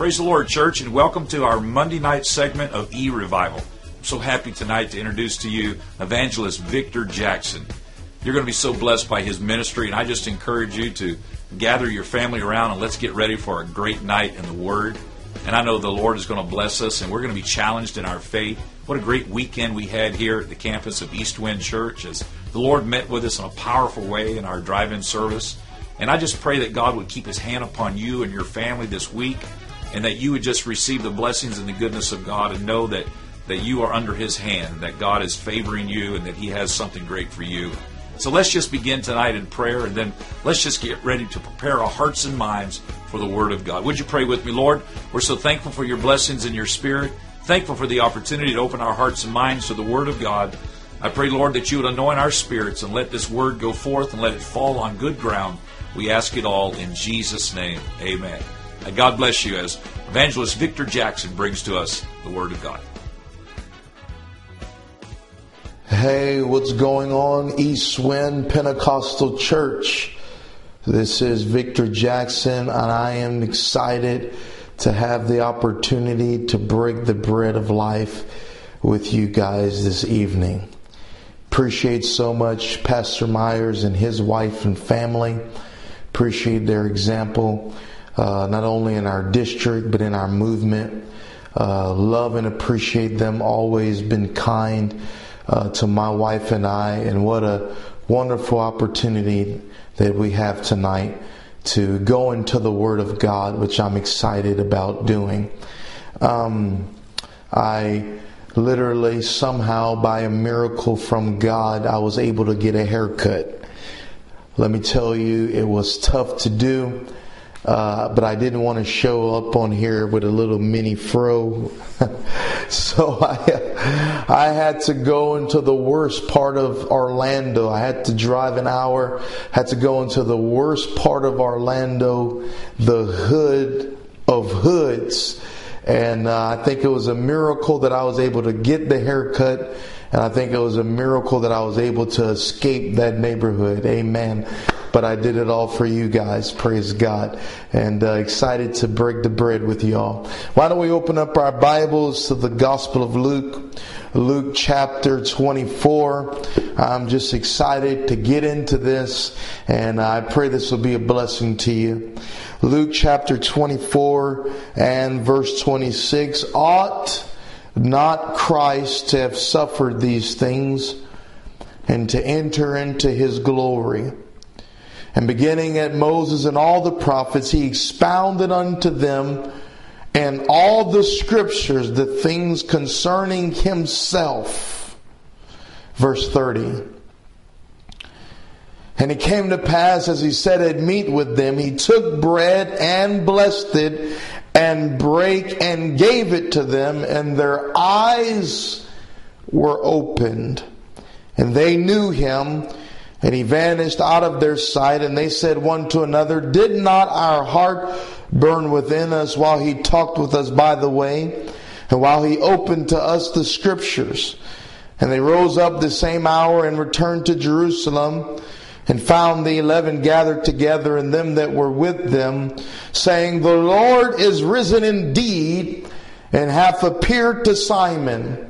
Praise the Lord, church, and welcome to our Monday night segment of E Revival. I'm so happy tonight to introduce to you evangelist Victor Jackson. You're going to be so blessed by his ministry, and I just encourage you to gather your family around and let's get ready for a great night in the Word. And I know the Lord is going to bless us, and we're going to be challenged in our faith. What a great weekend we had here at the campus of East Wind Church as the Lord met with us in a powerful way in our drive in service. And I just pray that God would keep his hand upon you and your family this week and that you would just receive the blessings and the goodness of God and know that, that you are under His hand, that God is favoring you, and that He has something great for you. So let's just begin tonight in prayer, and then let's just get ready to prepare our hearts and minds for the Word of God. Would you pray with me, Lord? We're so thankful for your blessings and your Spirit, thankful for the opportunity to open our hearts and minds to the Word of God. I pray, Lord, that you would anoint our spirits and let this word go forth and let it fall on good ground. We ask it all in Jesus' name. Amen. And God bless you as evangelist Victor Jackson brings to us the Word of God. Hey, what's going on, East Wind Pentecostal Church? This is Victor Jackson, and I am excited to have the opportunity to break the bread of life with you guys this evening. Appreciate so much Pastor Myers and his wife and family. Appreciate their example uh, not only in our district but in our movement. Uh, love and appreciate them. Always been kind uh, to my wife and I, and what a wonderful opportunity that we have tonight to go into the Word of God, which I'm excited about doing. Um, I literally somehow by a miracle from God I was able to get a haircut. Let me tell you, it was tough to do. Uh, but I didn't want to show up on here with a little mini fro. so I, I had to go into the worst part of Orlando. I had to drive an hour, had to go into the worst part of Orlando, the hood of hoods. And uh, I think it was a miracle that I was able to get the haircut. And I think it was a miracle that I was able to escape that neighborhood. Amen but I did it all for you guys. Praise God. And uh, excited to break the bread with y'all. Why don't we open up our Bibles to the Gospel of Luke, Luke chapter 24. I'm just excited to get into this, and I pray this will be a blessing to you. Luke chapter 24 and verse 26. Ought not Christ to have suffered these things and to enter into his glory? And beginning at Moses and all the prophets, he expounded unto them and all the scriptures the things concerning himself. Verse 30. And it came to pass as he said at meat with them, he took bread and blessed it and brake and gave it to them, and their eyes were opened. And they knew him and he vanished out of their sight, and they said one to another, Did not our heart burn within us while he talked with us by the way, and while he opened to us the scriptures? And they rose up the same hour and returned to Jerusalem, and found the eleven gathered together, and them that were with them, saying, The Lord is risen indeed, and hath appeared to Simon.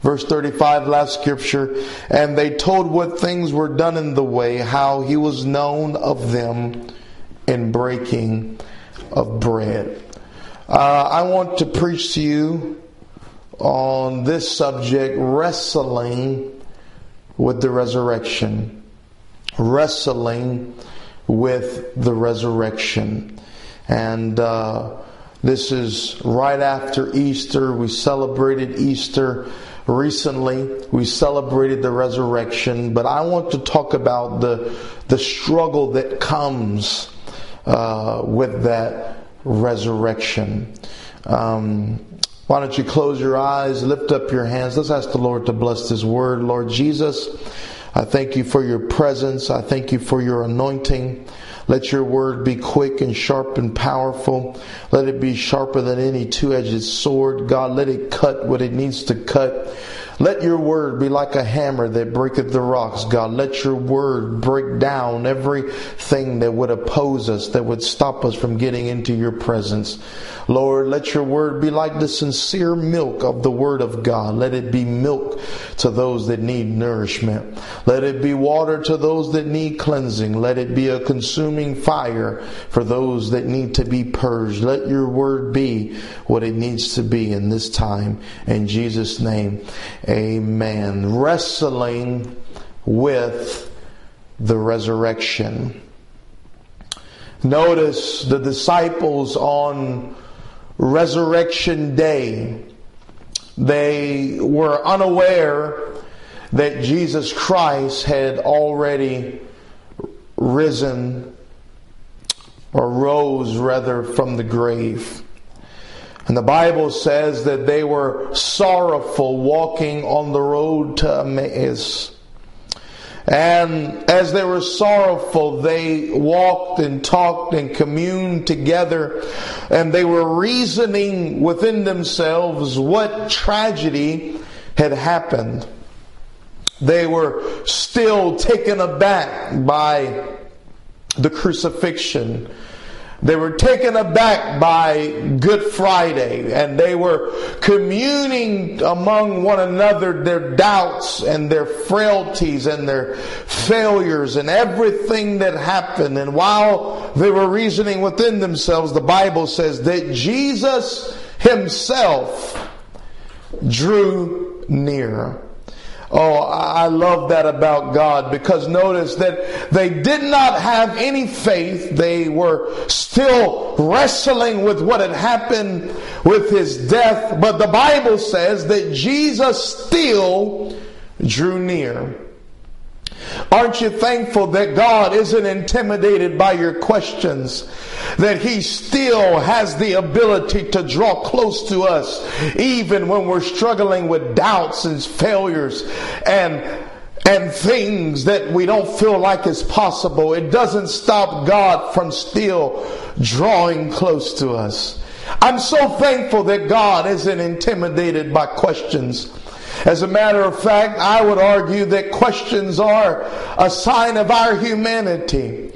Verse 35, last scripture. And they told what things were done in the way, how he was known of them in breaking of bread. Uh, I want to preach to you on this subject wrestling with the resurrection. Wrestling with the resurrection. And uh, this is right after Easter. We celebrated Easter recently we celebrated the resurrection, but I want to talk about the the struggle that comes uh, with that resurrection. Um, why don't you close your eyes, lift up your hands? Let's ask the Lord to bless this word. Lord Jesus, I thank you for your presence. I thank you for your anointing. Let your word be quick and sharp and powerful. Let it be sharper than any two edged sword. God, let it cut what it needs to cut. Let your word be like a hammer that breaketh the rocks, God. Let your word break down everything that would oppose us, that would stop us from getting into your presence. Lord, let your word be like the sincere milk of the word of God. Let it be milk to those that need nourishment. Let it be water to those that need cleansing. Let it be a consuming fire for those that need to be purged. Let your word be what it needs to be in this time. In Jesus' name. Amen. Wrestling with the resurrection. Notice the disciples on resurrection day, they were unaware that Jesus Christ had already risen or rose rather from the grave. And the Bible says that they were sorrowful walking on the road to Emmaus. And as they were sorrowful, they walked and talked and communed together, and they were reasoning within themselves what tragedy had happened. They were still taken aback by the crucifixion they were taken aback by Good Friday and they were communing among one another their doubts and their frailties and their failures and everything that happened. And while they were reasoning within themselves, the Bible says that Jesus himself drew near. Oh, I love that about God because notice that they did not have any faith. They were still wrestling with what had happened with his death. But the Bible says that Jesus still drew near. Aren't you thankful that God isn't intimidated by your questions? That He still has the ability to draw close to us, even when we're struggling with doubts and failures and and things that we don't feel like is possible. It doesn't stop God from still drawing close to us. I'm so thankful that God isn't intimidated by questions. As a matter of fact, I would argue that questions are a sign of our humanity.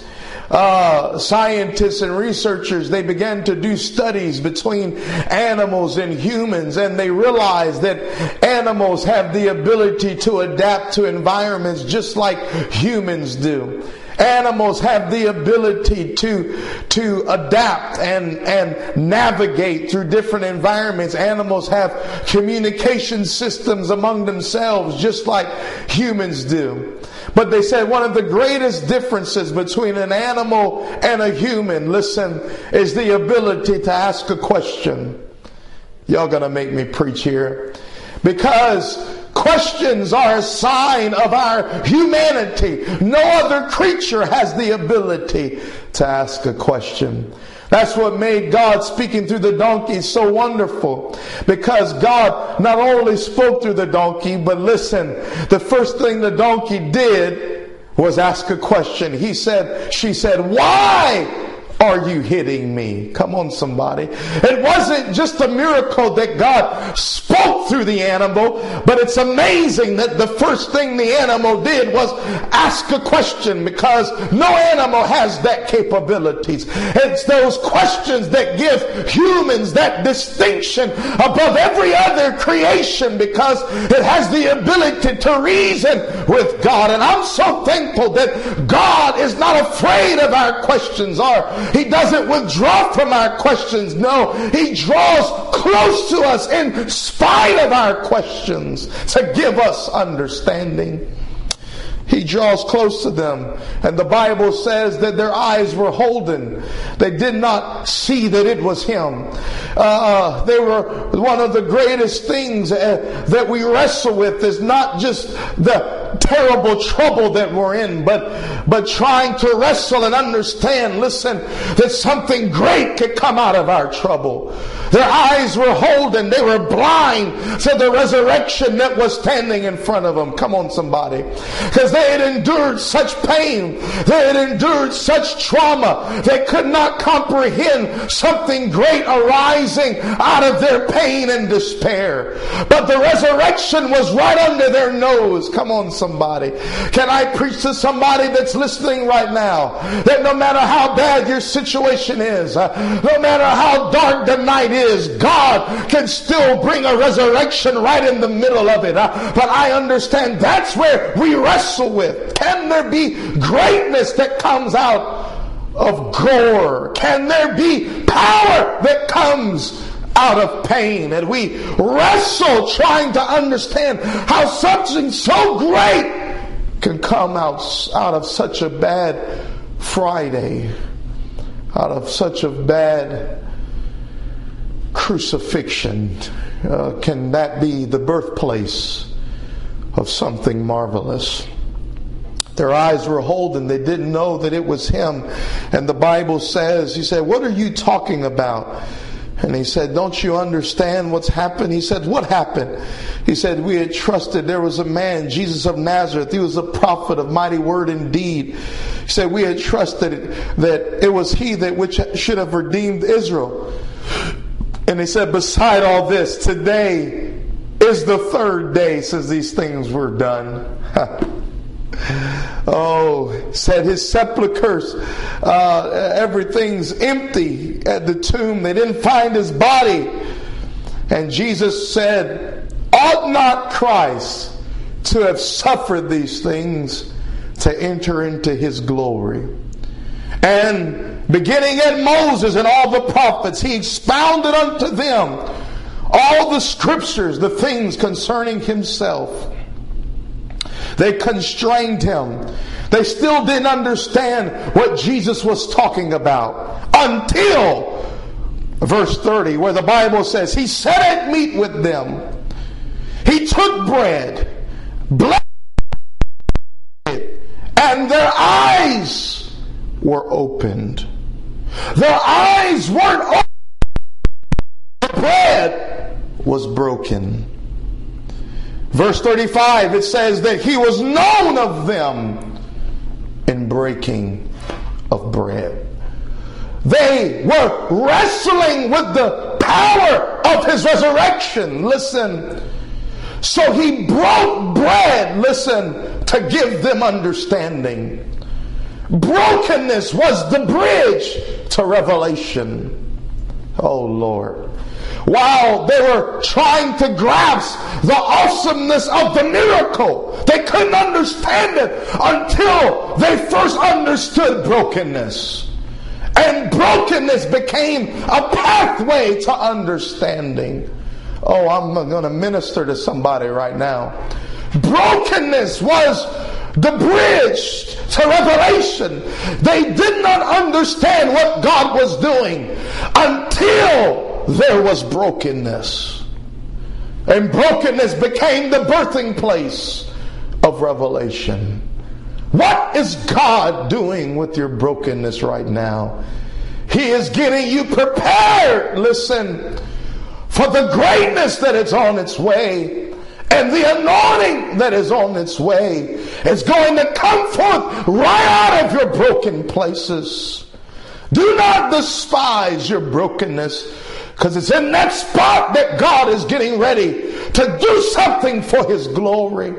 Uh, scientists and researchers they began to do studies between animals and humans and they realized that animals have the ability to adapt to environments just like humans do Animals have the ability to, to adapt and, and navigate through different environments. Animals have communication systems among themselves just like humans do. But they said one of the greatest differences between an animal and a human, listen, is the ability to ask a question. Y'all gonna make me preach here. Because Questions are a sign of our humanity. No other creature has the ability to ask a question. That's what made God speaking through the donkey so wonderful. Because God not only spoke through the donkey, but listen, the first thing the donkey did was ask a question. He said, she said, why are you hitting me? Come on, somebody. It wasn't just a miracle that God spoke through the animal, but it's amazing that the first thing the animal did was ask a question because no animal has that capabilities. It's those questions that give humans that distinction above every other creation because it has the ability to reason with God. And I'm so thankful that God is not afraid of our questions or he doesn't withdraw from our questions. No, He draws close to us in spite of our questions to give us understanding. He draws close to them. And the Bible says that their eyes were holden. They did not see that it was Him. Uh, uh, they were one of the greatest things uh, that we wrestle with is not just the terrible trouble that we're in, but, but trying to wrestle and understand, listen, that something great could come out of our trouble. Their eyes were holden, they were blind to the resurrection that was standing in front of them. Come on, somebody. Because they had endured such pain, they had endured such trauma, they could not comprehend something great arising out of their pain and despair. But the resurrection was right under their nose. Come on, somebody. Can I preach to somebody that's listening right now that no matter how bad your situation is, uh, no matter how dark the night is, God can still bring a resurrection right in the middle of it. Uh, but I understand that's where we wrestle with. Can there be greatness that comes out of gore? Can there be power that comes out of pain. And we wrestle trying to understand how something so great can come out, out of such a bad Friday, out of such a bad crucifixion. Uh, can that be the birthplace of something marvelous? Their eyes were holden. They didn't know that it was him. And the Bible says, He said, What are you talking about? And he said, Don't you understand what's happened? He said, What happened? He said, We had trusted there was a man, Jesus of Nazareth. He was a prophet of mighty word and deed. He said, We had trusted that it was he that which should have redeemed Israel. And he said, Beside all this, today is the third day since these things were done. Oh, said his sepulchres, uh, everything's empty at the tomb. They didn't find his body. And Jesus said, Ought not Christ to have suffered these things to enter into his glory? And beginning at Moses and all the prophets, he expounded unto them all the scriptures, the things concerning himself. They constrained him. They still didn't understand what Jesus was talking about until verse 30, where the Bible says, He sat at meat with them. He took bread, blessed it, and their eyes were opened. Their eyes weren't open. The bread was broken. Verse 35, it says that he was known of them in breaking of bread. They were wrestling with the power of his resurrection. Listen. So he broke bread, listen, to give them understanding. Brokenness was the bridge to revelation. Oh Lord while they were trying to grasp the awesomeness of the miracle. They couldn't understand it until they first understood brokenness. And brokenness became a pathway to understanding. Oh, I'm going to minister to somebody right now. Brokenness was the bridge to revelation. They did not understand what God was doing until there was brokenness. And brokenness became the birthing place of revelation. What is God doing with your brokenness right now? He is getting you prepared, listen, for the greatness that is on its way. And the anointing that is on its way is going to come forth right out of your broken places. Do not despise your brokenness because it's in that spot that God is getting ready to do something for his glory.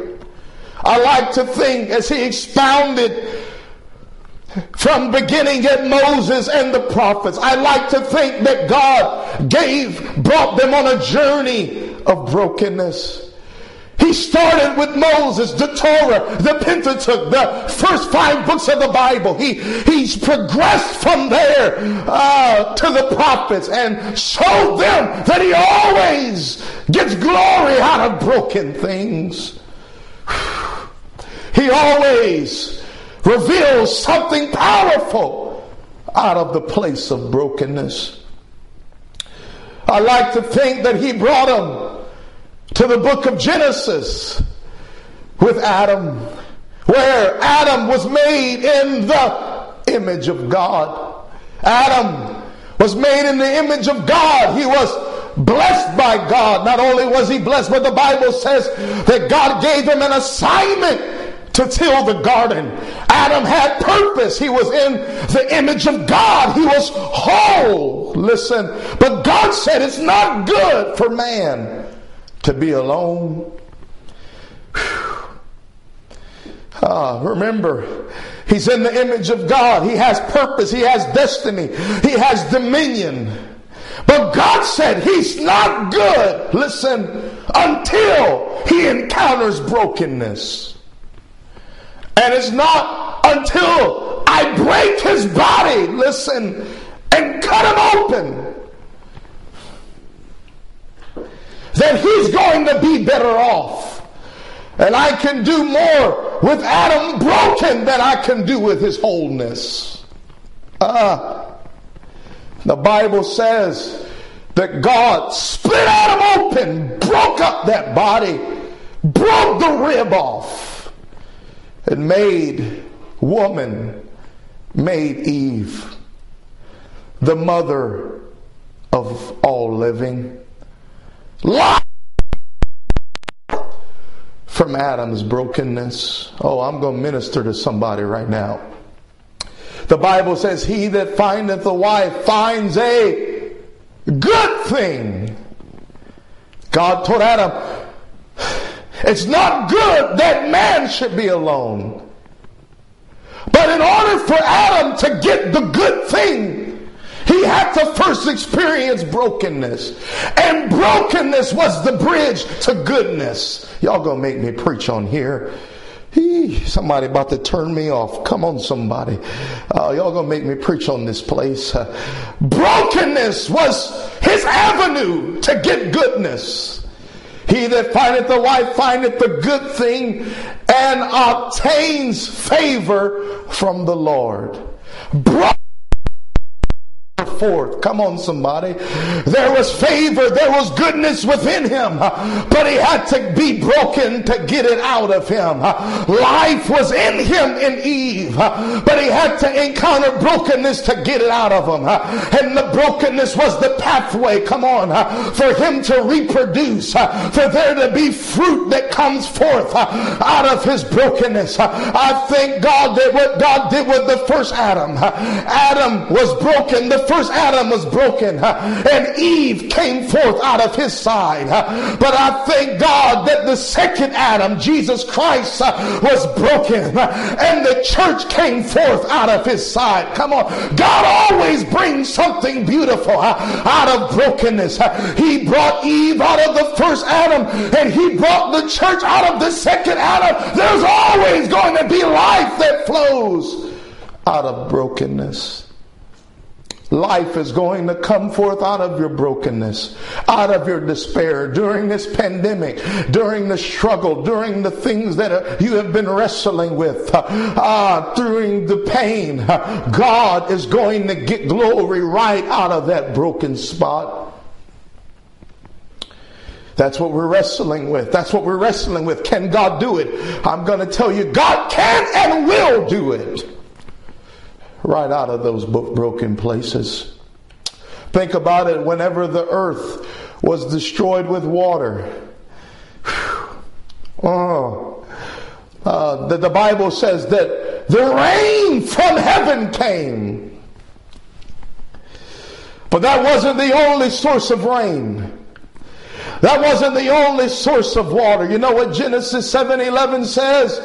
I like to think as he expounded from beginning at Moses and the prophets, I like to think that God gave, brought them on a journey of brokenness. He started with Moses, the Torah, the Pentateuch, the first five books of the Bible. He, he's progressed from there uh, to the prophets and showed them that he always gets glory out of broken things. He always reveals something powerful out of the place of brokenness. I like to think that he brought them to the book of Genesis, with Adam, where Adam was made in the image of God. Adam was made in the image of God. He was blessed by God. Not only was he blessed, but the Bible says that God gave him an assignment to till the garden. Adam had purpose. He was in the image of God. He was whole. Listen, but God said it's not good for man to be alone. Ah, remember, he's in the image of God. He has purpose. He has destiny. He has dominion. But God said he's not good, listen, until he encounters brokenness. And it's not until I break his body, listen, and cut him open, that he's going to be better off. And I can do more with Adam broken than I can do with his wholeness. Uh, the Bible says that God split Adam open, broke up that body, broke the rib off, and made woman, made Eve, the mother of all living. From Adam's brokenness. Oh, I'm going to minister to somebody right now. The Bible says, He that findeth a wife finds a good thing. God told Adam, It's not good that man should be alone. But in order for Adam to get the good thing, had to first experience brokenness. And brokenness was the bridge to goodness. Y'all gonna make me preach on here. He, somebody about to turn me off. Come on, somebody. Uh, y'all gonna make me preach on this place. Uh, brokenness was his avenue to get goodness. He that findeth the wife findeth the good thing and obtains favor from the Lord. Bro- forth. Come on, somebody. There was favor, there was goodness within him, but he had to be broken to get it out of him. Life was in him in Eve, but he had to encounter brokenness to get it out of him. And the brokenness was the pathway, come on, for him to reproduce, for there to be fruit that comes forth out of his brokenness. I thank God that what God did with the first Adam, Adam was broken. The first Adam was broken and Eve came forth out of his side. But I thank God that the second Adam, Jesus Christ, was broken and the church came forth out of his side. Come on. God always brings something beautiful out of brokenness. He brought Eve out of the first Adam and he brought the church out of the second Adam. There's always going to be life that flows out of brokenness. Life is going to come forth out of your brokenness, out of your despair during this pandemic, during the struggle, during the things that you have been wrestling with, uh, during the pain. God is going to get glory right out of that broken spot. That's what we're wrestling with. That's what we're wrestling with. Can God do it? I'm going to tell you, God can and will do it right out of those broken places. Think about it whenever the earth was destroyed with water. Oh, uh, the, the Bible says that the rain from heaven came. But that wasn't the only source of rain. That wasn't the only source of water. You know what Genesis 7:11 says?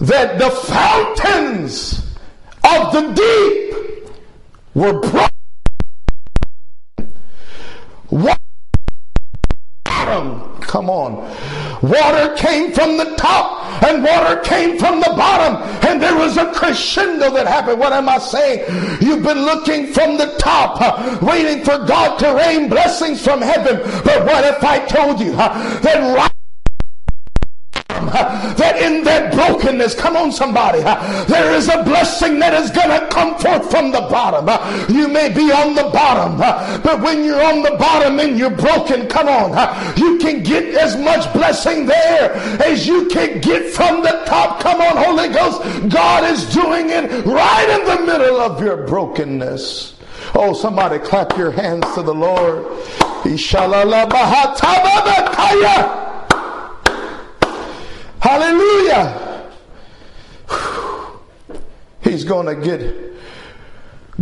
That the fountains of the deep were brought. Water, come on. Water came from the top and water came from the bottom and there was a crescendo that happened. What am I saying? You've been looking from the top, uh, waiting for God to rain blessings from heaven. But what if I told you uh, that right that in that brokenness, come on somebody, there is a blessing that is going to come forth from the bottom. You may be on the bottom, but when you're on the bottom and you're broken, come on, you can get as much blessing there as you can get from the top. Come on, Holy Ghost. God is doing it right in the middle of your brokenness. Oh, somebody clap your hands to the Lord. Hallelujah. He's going to get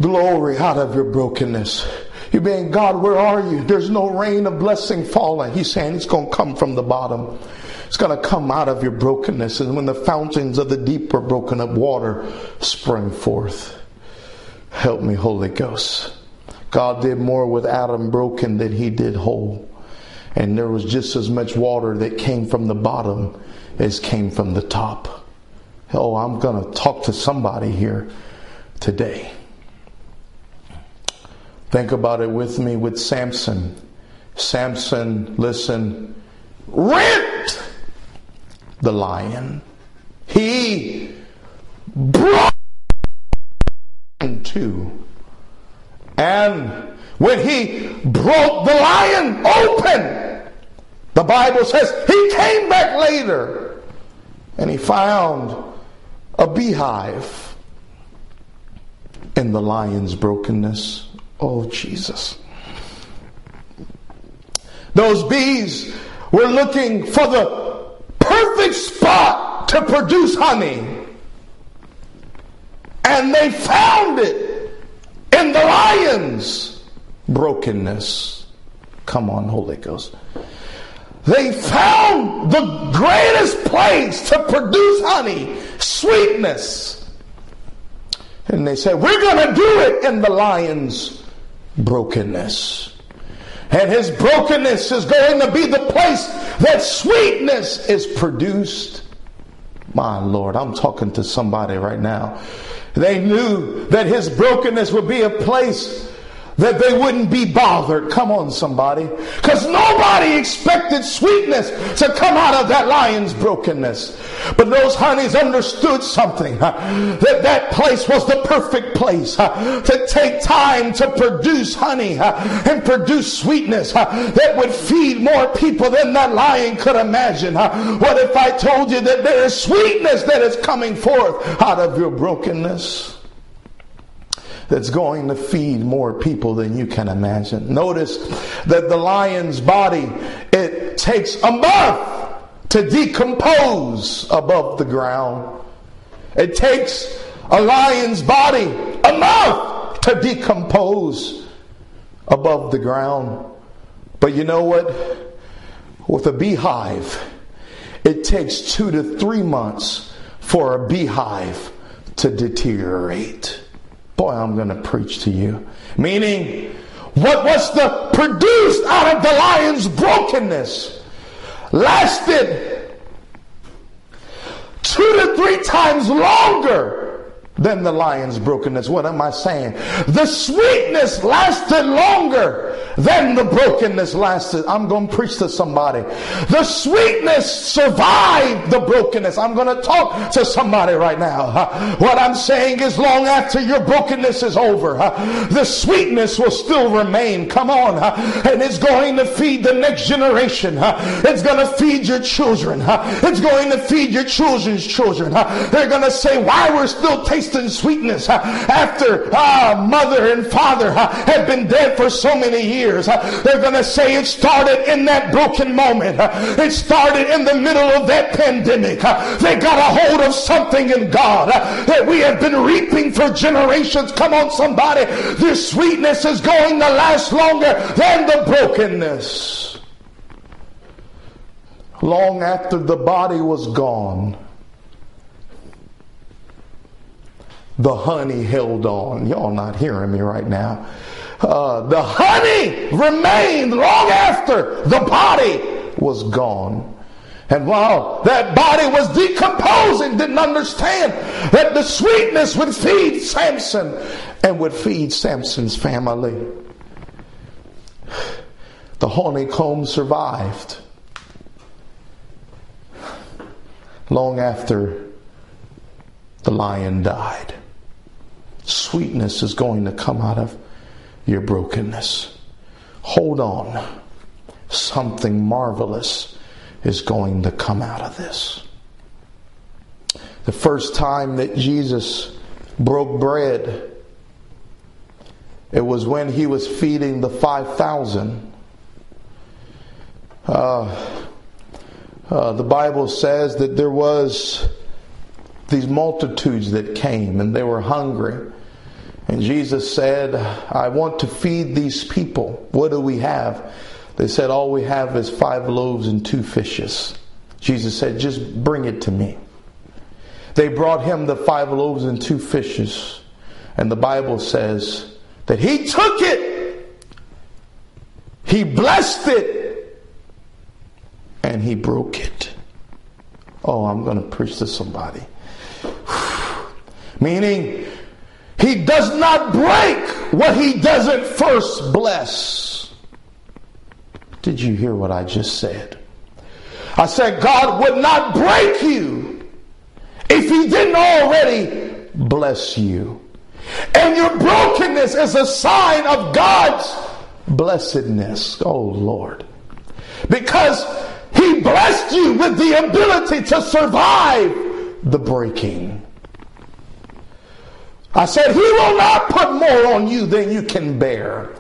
glory out of your brokenness. You're being, God, where are you? There's no rain of blessing falling. He's saying it's going to come from the bottom. It's going to come out of your brokenness. And when the fountains of the deep were broken up, water sprang forth. Help me, Holy Ghost. God did more with Adam broken than he did whole. And there was just as much water that came from the bottom as came from the top. Oh, I'm going to talk to somebody here today. Think about it with me with Samson. Samson, listen, rent the lion. He brought two. And when he broke the lion open, the Bible says he came back later and he found a beehive in the lion's brokenness. Oh, Jesus. Those bees were looking for the perfect spot to produce honey. And they found it in the lion's brokenness. Come on, Holy Ghost. They found the greatest place to produce honey, sweetness. And they said, We're going to do it in the lion's brokenness. And his brokenness is going to be the place that sweetness is produced. My Lord, I'm talking to somebody right now. They knew that his brokenness would be a place that they wouldn't be bothered. Come on, somebody. Because nobody expected sweetness to come out of that lion's brokenness. But those honeys understood something that that place was the perfect place to take time to produce honey and produce sweetness that would feed more people than that lion could imagine. What if I told you that there is sweetness that is coming forth out of your brokenness? That's going to feed more people than you can imagine. Notice that the lion's body, it takes a month to decompose above the ground. It takes a lion's body a month to decompose above the ground. But you know what? With a beehive, it takes two to three months for a beehive to deteriorate. Boy, I'm going to preach to you. Meaning, what was the produced out of the lion's brokenness lasted two to three times longer than the lion's brokenness. What am I saying? The sweetness lasted longer than the brokenness lasted. I'm going to preach to somebody. The sweetness survived the brokenness. I'm going to talk to somebody right now. What I'm saying is long after your brokenness is over, the sweetness will still remain. Come on. And it's going to feed the next generation. It's going to feed your children. It's going to feed your children's children. They're going to say, why we're still tasting and sweetness uh, after uh, mother and father uh, have been dead for so many years. Uh, they're going to say it started in that broken moment. It started in the middle of that pandemic. They got a hold of something in God that we have been reaping for generations. Come on, somebody. This sweetness is going to last longer than the brokenness. Long after the body was gone, the honey held on. Y'all not hearing me right now. Uh, the honey remained long after the body was gone. And while that body was decomposing, didn't understand that the sweetness would feed Samson and would feed Samson's family. The honeycomb survived. long after the lion died. Sweetness is going to come out of your brokenness. Hold on. Something marvelous is going to come out of this. The first time that Jesus broke bread, it was when he was feeding the 5,000. Uh, uh, the Bible says that there was these multitudes that came and they were hungry. And Jesus said, I want to feed these people. What do we have? They said, All we have is five loaves and two fishes. Jesus said, Just bring it to me. They brought him the five loaves and two fishes. And the Bible says that he took it, he blessed it, and he broke it. Oh, I'm going to preach to somebody. Meaning, he does not break what he doesn't first bless. Did you hear what I just said? I said, God would not break you if he didn't already bless you. And your brokenness is a sign of God's blessedness. Oh Lord. Because he blessed you with the ability to survive the breaking. I said, He will not put more on you than you can bear.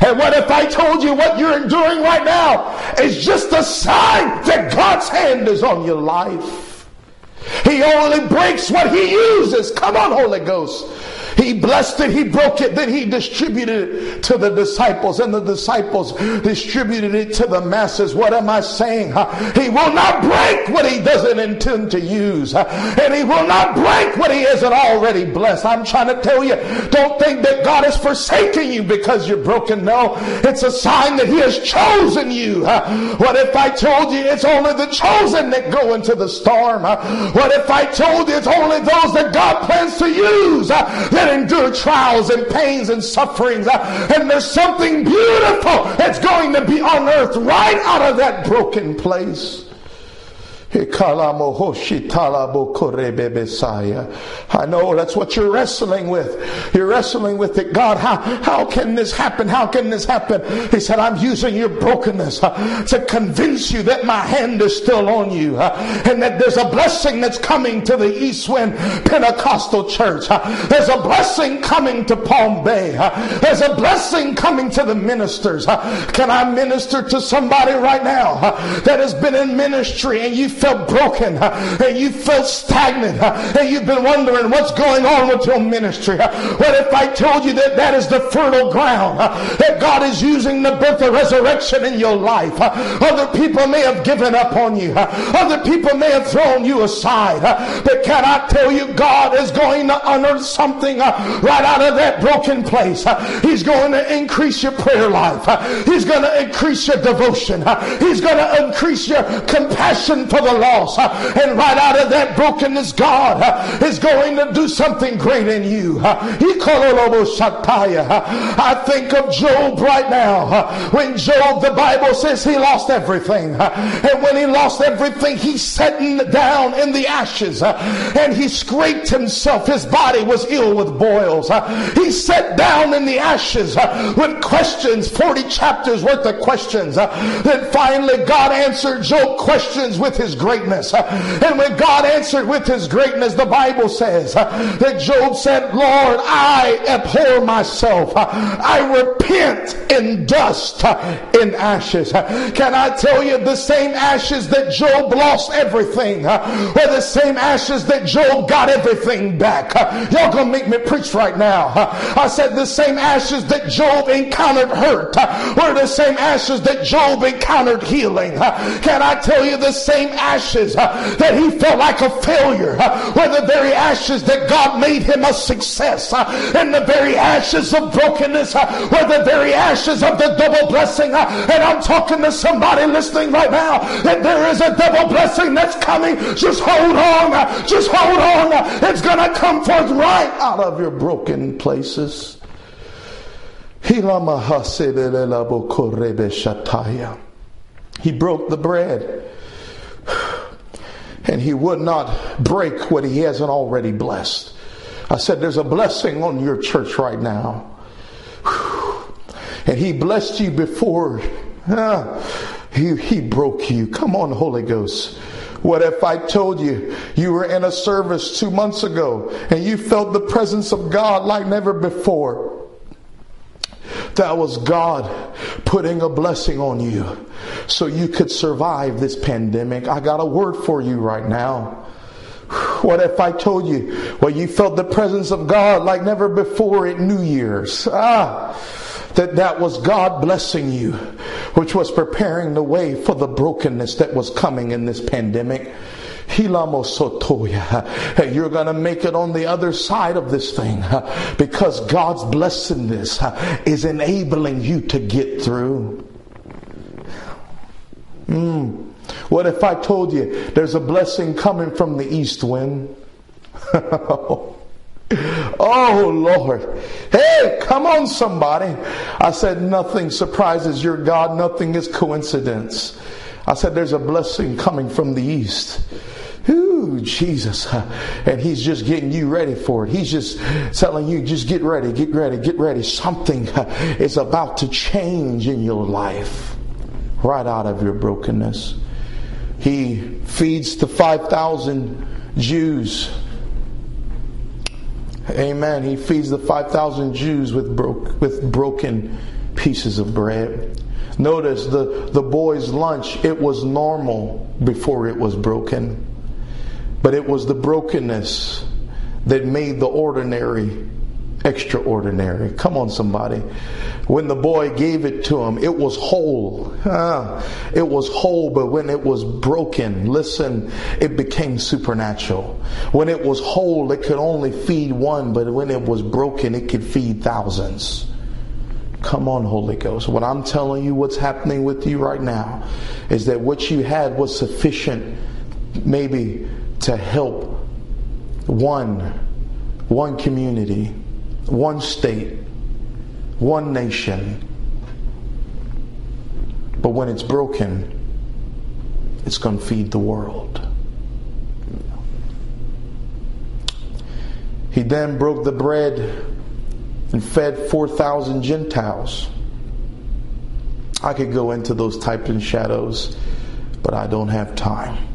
And what if I told you what you're enduring right now is just a sign that God's hand is on your life? He only breaks what He uses. Come on, Holy Ghost. He blessed it, he broke it, then he distributed it to the disciples, and the disciples distributed it to the masses. What am I saying? He will not break what he doesn't intend to use, and he will not break what he isn't already blessed. I'm trying to tell you, don't think that God is forsaking you because you're broken. No, it's a sign that he has chosen you. What if I told you it's only the chosen that go into the storm? What if I told you it's only those that God plans to use endure trials and pains and sufferings. Uh, and there's something beautiful that's going to be unearthed right out of that broken place. I know that's what you're wrestling with. You're wrestling with it. God, how, how can this happen? How can this happen? He said, I'm using your brokenness uh, to convince you that my hand is still on you uh, and that there's a blessing that's coming to the East Wind Pentecostal Church. Uh, there's a blessing coming to Palm Bay. There's a blessing coming to the ministers. Can I minister to somebody right now that has been in ministry and you felt broken and you felt stagnant and you've been wondering what's going on with your ministry. What if I told you that that is the fertile ground that God is using the birth of resurrection in your life? Other people may have given up on you. Other people may have thrown you aside. But can I tell you, God is going to unearth something right out of that broken place. He's going to increase your prayer life. He's going to increase your devotion. He's going to increase your compassion for the lost. Uh, and right out of that brokenness, God uh, is going to do something great in you. Uh, Shapayah. I think of Job right now. When Job, the Bible says he lost everything. And when he lost everything, he sat down in the ashes and he scraped himself. His body was ill with boils. He sat down in the ashes with questions, 40 chapters worth of questions. Then finally God answered Job questions with his greatness. And when God answered with his greatness, the Bible says that Job said, Lord, I abhor myself. I repent in dust, in ashes. Can I tell you the same ashes that Job lost everything were the same ashes that Job got everything back? Y'all gonna make me preach right now. I said the same ashes that Job encountered hurt were the same ashes that Job encountered healing. Can I tell you the same ashes uh, that he felt like a failure uh, were the very ashes that God made him a success. Uh, and the very ashes of brokenness were the very ashes of the double blessing. And I'm talking to somebody listening right now that there is a double blessing that's coming. Just hold on. Just hold on. It's going to come forth right out of your broken places. He broke the bread. And he would not break what he hasn't already blessed. I said, There's a blessing on your church right now. And he blessed you before he, he broke you. Come on, Holy Ghost. What if I told you you were in a service two months ago and you felt the presence of God like never before? That was God putting a blessing on you so you could survive this pandemic. I got a word for you right now. What if I told you, well, you felt the presence of God like never before at New Year's? Ah, that that was God blessing you, which was preparing the way for the brokenness that was coming in this pandemic. You're going to make it on the other side of this thing because God's blessedness is enabling you to get through. Mm. What if I told you there's a blessing coming from the east wind? Oh Lord. Hey, come on somebody. I said nothing surprises your God. Nothing is coincidence. I said there's a blessing coming from the east. Ooh, Jesus. And he's just getting you ready for it. He's just telling you, just get ready, get ready, get ready. Something is about to change in your life right out of your brokenness. He feeds the 5,000 Jews Amen. He feeds the 5,000 Jews with, with broken pieces of bread. Notice the, the boy's lunch, it was normal before it was broken. But it was the brokenness that made the ordinary extraordinary. Come on, somebody. When the boy gave it to him, it was whole. Ah, it was whole, but when it was broken, listen, it became supernatural. When it was whole, it could only feed one, but when it was broken, it could feed thousands. Come on, Holy Ghost. What I'm telling you, what's happening with you right now, is that what you had was sufficient, maybe, to help one, one community one state, one nation. But when it's broken, it's going to feed the world. He then broke the bread and fed 4,000 Gentiles. I could go into those types and shadows, but I don't have time.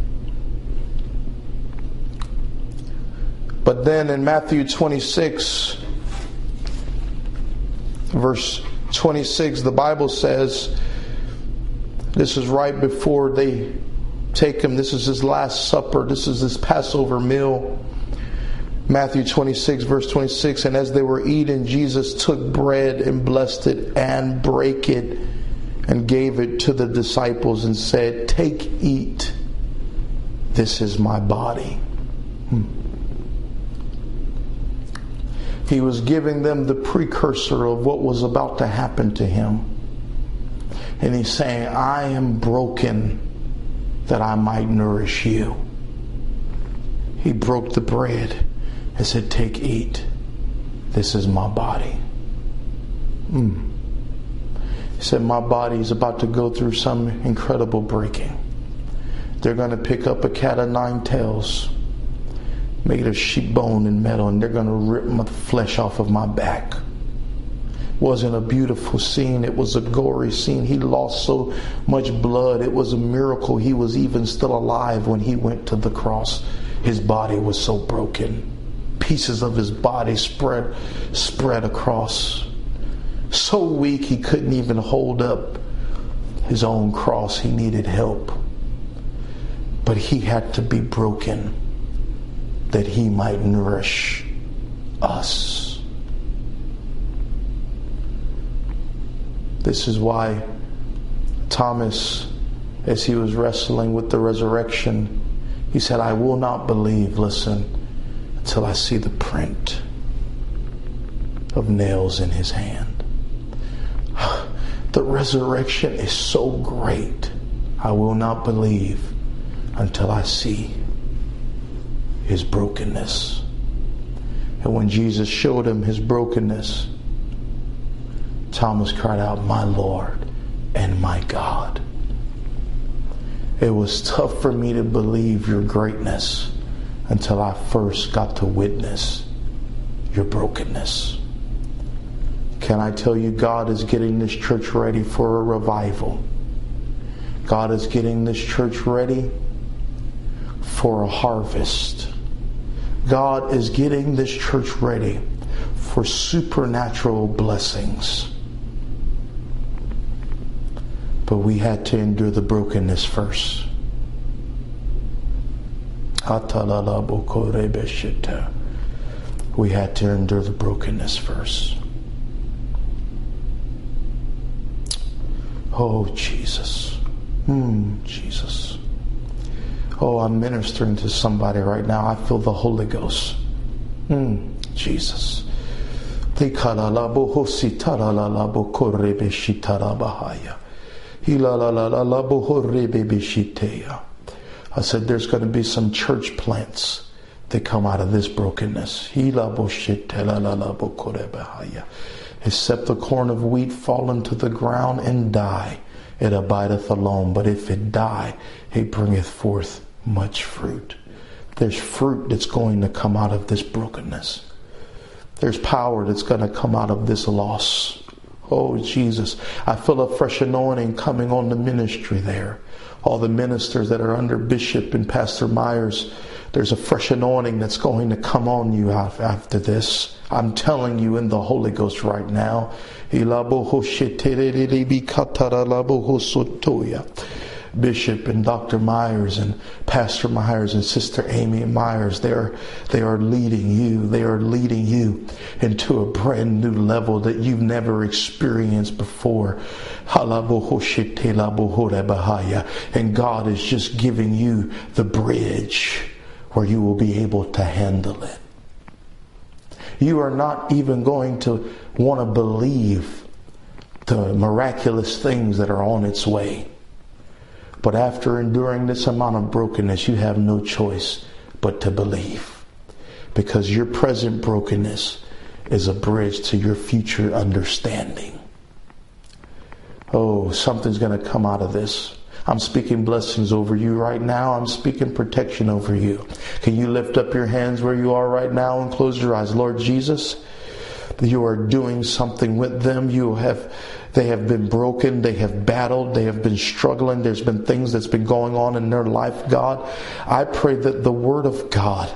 But then in Matthew 26, verse 26, the Bible says, this is right before they take him. This is his last supper. This is his Passover meal. Matthew 26, verse 26. And as they were eating, Jesus took bread and blessed it and brake it and gave it to the disciples and said, Take, eat. This is my body. He was giving them the precursor of what was about to happen to him. And he's saying, I am broken that I might nourish you. He broke the bread and said, Take, eat. This is my body. Mm. He said, My body is about to go through some incredible breaking. They're going to pick up a cat of nine tails made of sheep bone and metal, and they're going to rip my flesh off of my back. Wasn't a beautiful scene. It was a gory scene. He lost so much blood. It was a miracle he was even still alive when he went to the cross. His body was so broken. Pieces of his body spread spread across. So weak he couldn't even hold up his own cross. He needed help. But he had to be broken that he might nourish us. This is why Thomas, as he was wrestling with the resurrection, he said, I will not believe, listen, until I see the print of nails in his hand. The resurrection is so great. I will not believe until I see his brokenness. And when Jesus showed him his brokenness, Thomas cried out, My Lord and my God. it was tough for me to believe your greatness until I first got to witness your brokenness. Can I tell you, God is getting this church ready for a revival? God is getting this church ready for a harvest. God is getting this church ready for supernatural blessings. But we had to endure the brokenness first. We had to endure the brokenness first. Oh, Jesus. Hmm, Jesus. Oh, I'm ministering to somebody right now. I feel the Holy Ghost. Hmm, Jesus. I said there's going to be some church plants that come out of this brokenness. Except the corn of wheat fall into the ground and die, it abideth alone. But if it die, it bringeth forth much fruit. There's fruit that's going to come out of this brokenness. There's power that's going to come out of this loss. Oh, Jesus. I feel a fresh anointing coming on the ministry there. All the ministers that are under Bishop and Pastor Myers, there's a fresh anointing that's going to come on you after this. I'm telling you in the Holy Ghost right now. Bishop and Dr. Myers and Pastor Myers and Sister Amy Myers. They are, they are leading you. They are leading you into a brand new level that you've never experienced before. And God is just giving you the bridge where you will be able to handle it. You are not even going to want to believe the miraculous things that are on its way. But after enduring this amount of brokenness, you have no choice but to believe. Because your present brokenness is a bridge to your future understanding. Oh, something's going to come out of this. I'm speaking blessings over you right now. I'm speaking protection over you. Can you lift up your hands where you are right now and close your eyes? Lord Jesus, you are doing something with them. You have they have been broken. They have battled. They have been struggling. There's been things that's been going on in their life, God. I pray that the word of God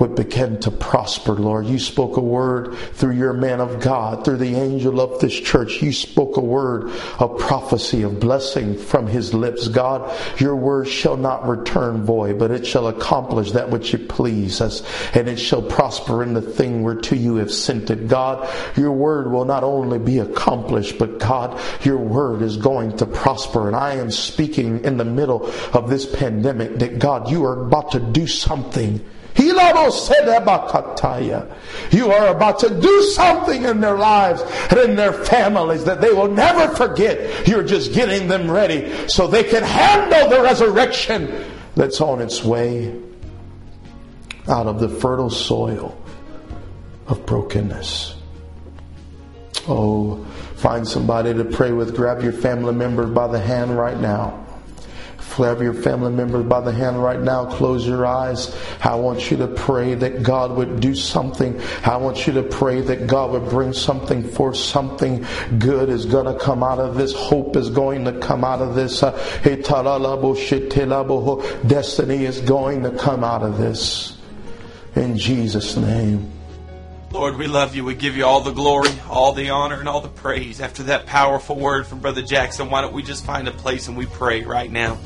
would begin to prosper, Lord. You spoke a word through your man of God, through the angel of this church. You spoke a word of prophecy, of blessing from his lips. God, your word shall not return void, but it shall accomplish that which it us, and it shall prosper in the thing whereto you have sent it. God, your word will not only be accomplished, but God, God, your word is going to prosper. And I am speaking in the middle of this pandemic that God, you are about to do something. You are about to do something in their lives and in their families that they will never forget. You're just getting them ready so they can handle the resurrection that's on its way out of the fertile soil of brokenness. Oh, Find somebody to pray with. Grab your family member by the hand right now. Grab your family member by the hand right now. Close your eyes. I want you to pray that God would do something. I want you to pray that God would bring something for Something good is going to come out of this. Hope is going to come out of this. Uh, Destiny is going to come out of this. In Jesus' name. Lord, we love you. We give you all the glory, all the honor, and all the praise. After that powerful word from Brother Jackson, why don't we just find a place and we pray right now?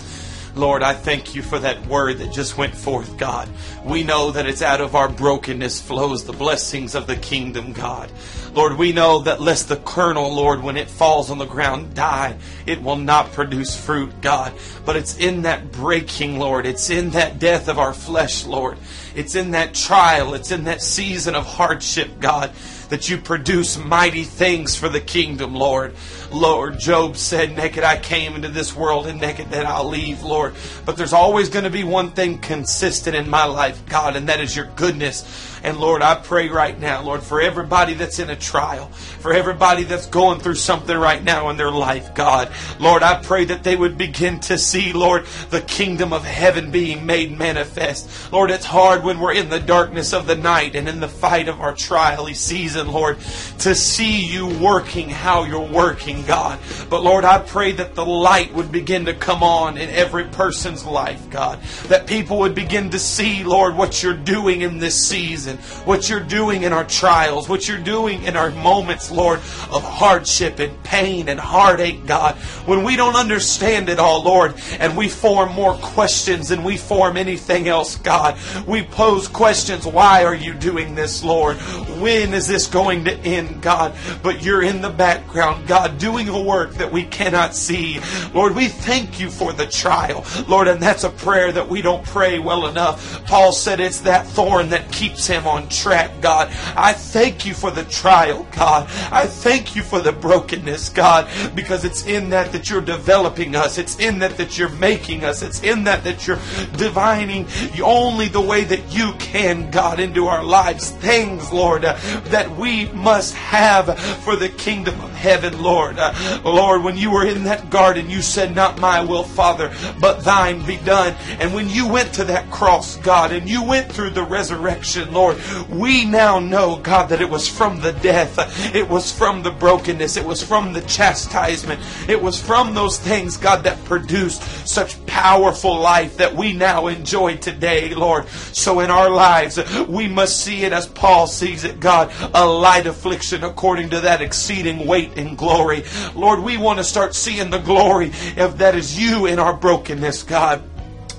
Lord, I thank you for that word that just went forth, God. We know that it's out of our brokenness flows the blessings of the kingdom, God. Lord, we know that lest the kernel, Lord, when it falls on the ground, die, it will not produce fruit, God. But it's in that breaking, Lord. It's in that death of our flesh, Lord. It's in that trial. It's in that season of hardship, God that you produce mighty things for the kingdom, Lord. Lord, Job said, Naked I came into this world, and naked that I'll leave, Lord. But there's always going to be one thing consistent in my life, God, and that is your goodness. And Lord, I pray right now, Lord, for everybody that's in a trial, for everybody that's going through something right now in their life, God. Lord, I pray that they would begin to see, Lord, the kingdom of heaven being made manifest. Lord, it's hard when we're in the darkness of the night and in the fight of our trial season, Lord, to see you working how you're working, God. But Lord, I pray that the light would begin to come on in every person's life, God. That people would begin to see, Lord, what you're doing in this season what you're doing in our trials, what you're doing in our moments, Lord, of hardship and pain and heartache, God. When we don't understand it all, Lord, and we form more questions than we form anything else, God. We pose questions. Why are you doing this, Lord? When is this going to end, God? But you're in the background, God, doing a work that we cannot see. Lord, we thank you for the trial, Lord, and that's a prayer that we don't pray well enough. Paul said it's that thorn that keeps him on track, God. I thank you for the trial, God. I thank you for the brokenness, God, because it's in that that you're developing us. It's in that that you're making us. It's in that that you're divining only the way that you can, God, into our lives. Things, Lord, uh, that we must have for the kingdom of heaven, Lord. Uh, Lord, when you were in that garden, you said, Not my will, Father, but thine be done. And when you went to that cross, God, and you went through the resurrection, Lord, we now know, God, that it was from the death, it was from the brokenness, it was from the chastisement, it was from those things, God, that produced such powerful life that we now enjoy today, Lord. So in our lives, we must see it as Paul sees it, God, a light affliction according to that exceeding weight and glory. Lord, we want to start seeing the glory if that is you in our brokenness, God.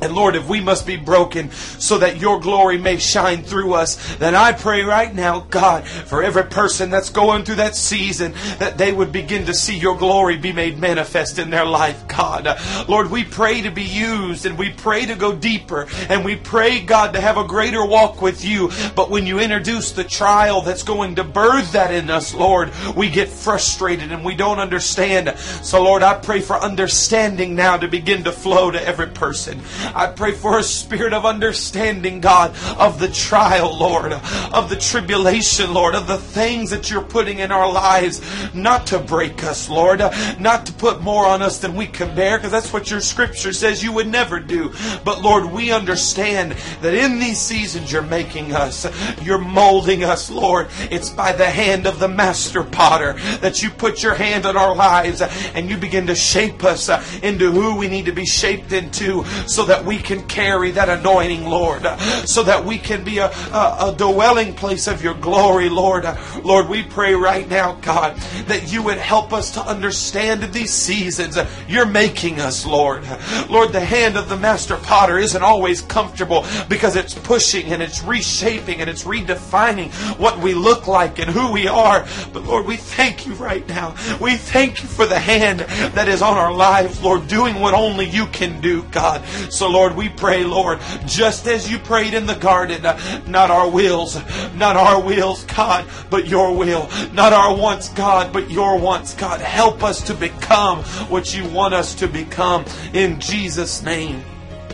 And Lord, if we must be broken so that your glory may shine through us, then I pray right now, God, for every person that's going through that season, that they would begin to see your glory be made manifest in their life, God. Lord, we pray to be used and we pray to go deeper and we pray, God, to have a greater walk with you. But when you introduce the trial that's going to birth that in us, Lord, we get frustrated and we don't understand. So, Lord, I pray for understanding now to begin to flow to every person. I pray for a spirit of understanding, God, of the trial, Lord, of the tribulation, Lord, of the things that you're putting in our lives, not to break us, Lord, not to put more on us than we can bear, because that's what your scripture says you would never do. But Lord, we understand that in these seasons you're making us, you're molding us, Lord. It's by the hand of the master potter that you put your hand on our lives and you begin to shape us into who we need to be shaped into so that we can carry that anointing, Lord, so that we can be a, a, a dwelling place of your glory, Lord. Lord, we pray right now, God, that you would help us to understand these seasons you're making us, Lord. Lord, the hand of the master potter isn't always comfortable because it's pushing and it's reshaping and it's redefining what we look like and who we are. But Lord, we thank you right now. We thank you for the hand that is on our lives, Lord, doing what only you can do, God. So, Lord, we pray, Lord, just as you prayed in the garden, not our wills, not our wills, God, but your will. Not our wants, God, but your wants, God. Help us to become what you want us to become in Jesus' name.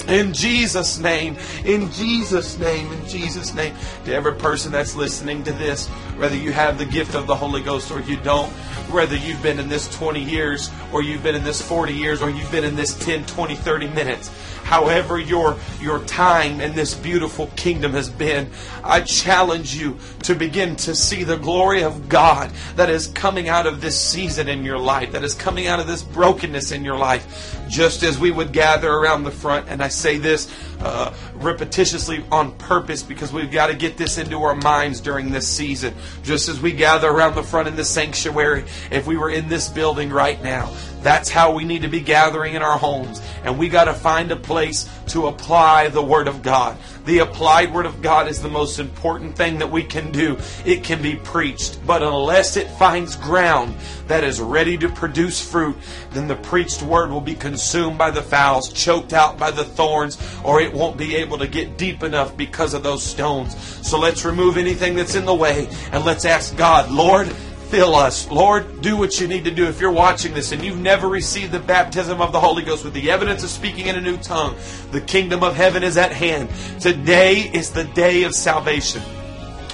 In Jesus' name, in Jesus' name, in Jesus' name. To every person that's listening to this, whether you have the gift of the Holy Ghost or you don't, whether you've been in this 20 years or you've been in this 40 years or you've been in this 10, 20, 30 minutes, however your your time in this beautiful kingdom has been, I challenge you to begin to see the glory of God that is coming out of this season in your life, that is coming out of this brokenness in your life. Just as we would gather around the front, and I say this uh, repetitiously on purpose because we've got to get this into our minds during this season. Just as we gather around the front in the sanctuary, if we were in this building right now, That's how we need to be gathering in our homes. And we got to find a place to apply the Word of God. The applied Word of God is the most important thing that we can do. It can be preached, but unless it finds ground that is ready to produce fruit, then the preached Word will be consumed by the fowls, choked out by the thorns, or it won't be able to get deep enough because of those stones. So let's remove anything that's in the way and let's ask God, Lord, Fill us. Lord, do what you need to do. If you're watching this and you've never received the baptism of the Holy Ghost with the evidence of speaking in a new tongue, the kingdom of heaven is at hand. Today is the day of salvation.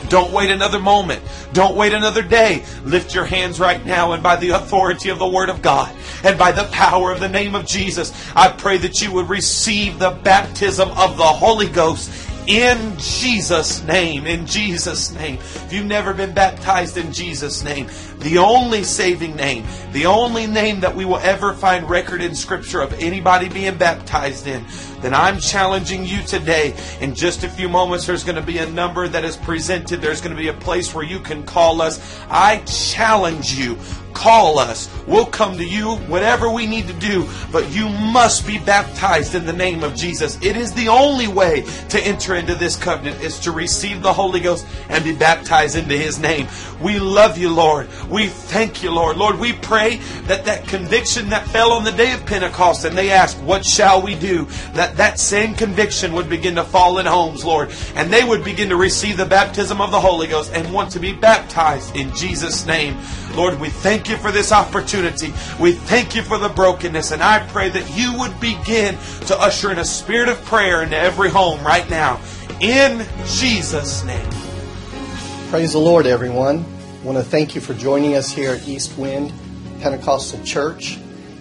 Don't wait another moment. Don't wait another day. Lift your hands right now, and by the authority of the Word of God and by the power of the name of Jesus, I pray that you would receive the baptism of the Holy Ghost in Jesus' name. In Jesus' name. If you've never been baptized in Jesus' name, the only saving name, the only name that we will ever find record in Scripture of anybody being baptized in, then I'm challenging you today. In just a few moments, there's going to be a number that is presented. There's going to be a place where you can call us. I challenge you call us. We'll come to you, whatever we need to do, but you must be baptized in the name of Jesus. It is the only way to enter into this covenant is to receive the Holy Ghost and be baptized into his name. We love you, Lord. We thank you, Lord. Lord, we pray that that conviction that fell on the day of Pentecost and they asked, what shall we do? That same conviction would begin to fall in homes, Lord, and they would begin to receive the baptism of the Holy Ghost and want to be baptized in Jesus' name. Lord, we thank you for this opportunity. We thank you for the brokenness. And I pray that you would begin to usher in a spirit of prayer into every home right now. In Jesus' name. Praise the Lord, everyone. I want to thank you for joining us here at East Wind Pentecostal Church.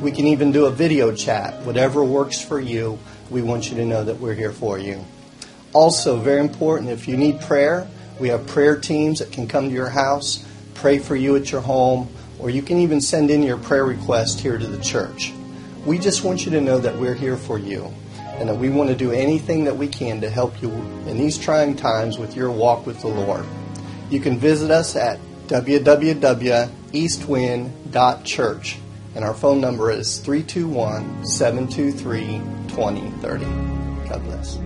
We can even do a video chat. Whatever works for you, we want you to know that we're here for you. Also, very important, if you need prayer, we have prayer teams that can come to your house, pray for you at your home, or you can even send in your prayer request here to the church. We just want you to know that we're here for you and that we want to do anything that we can to help you in these trying times with your walk with the Lord. You can visit us at www.eastwind.church and our phone number is 321 723 2030. God bless.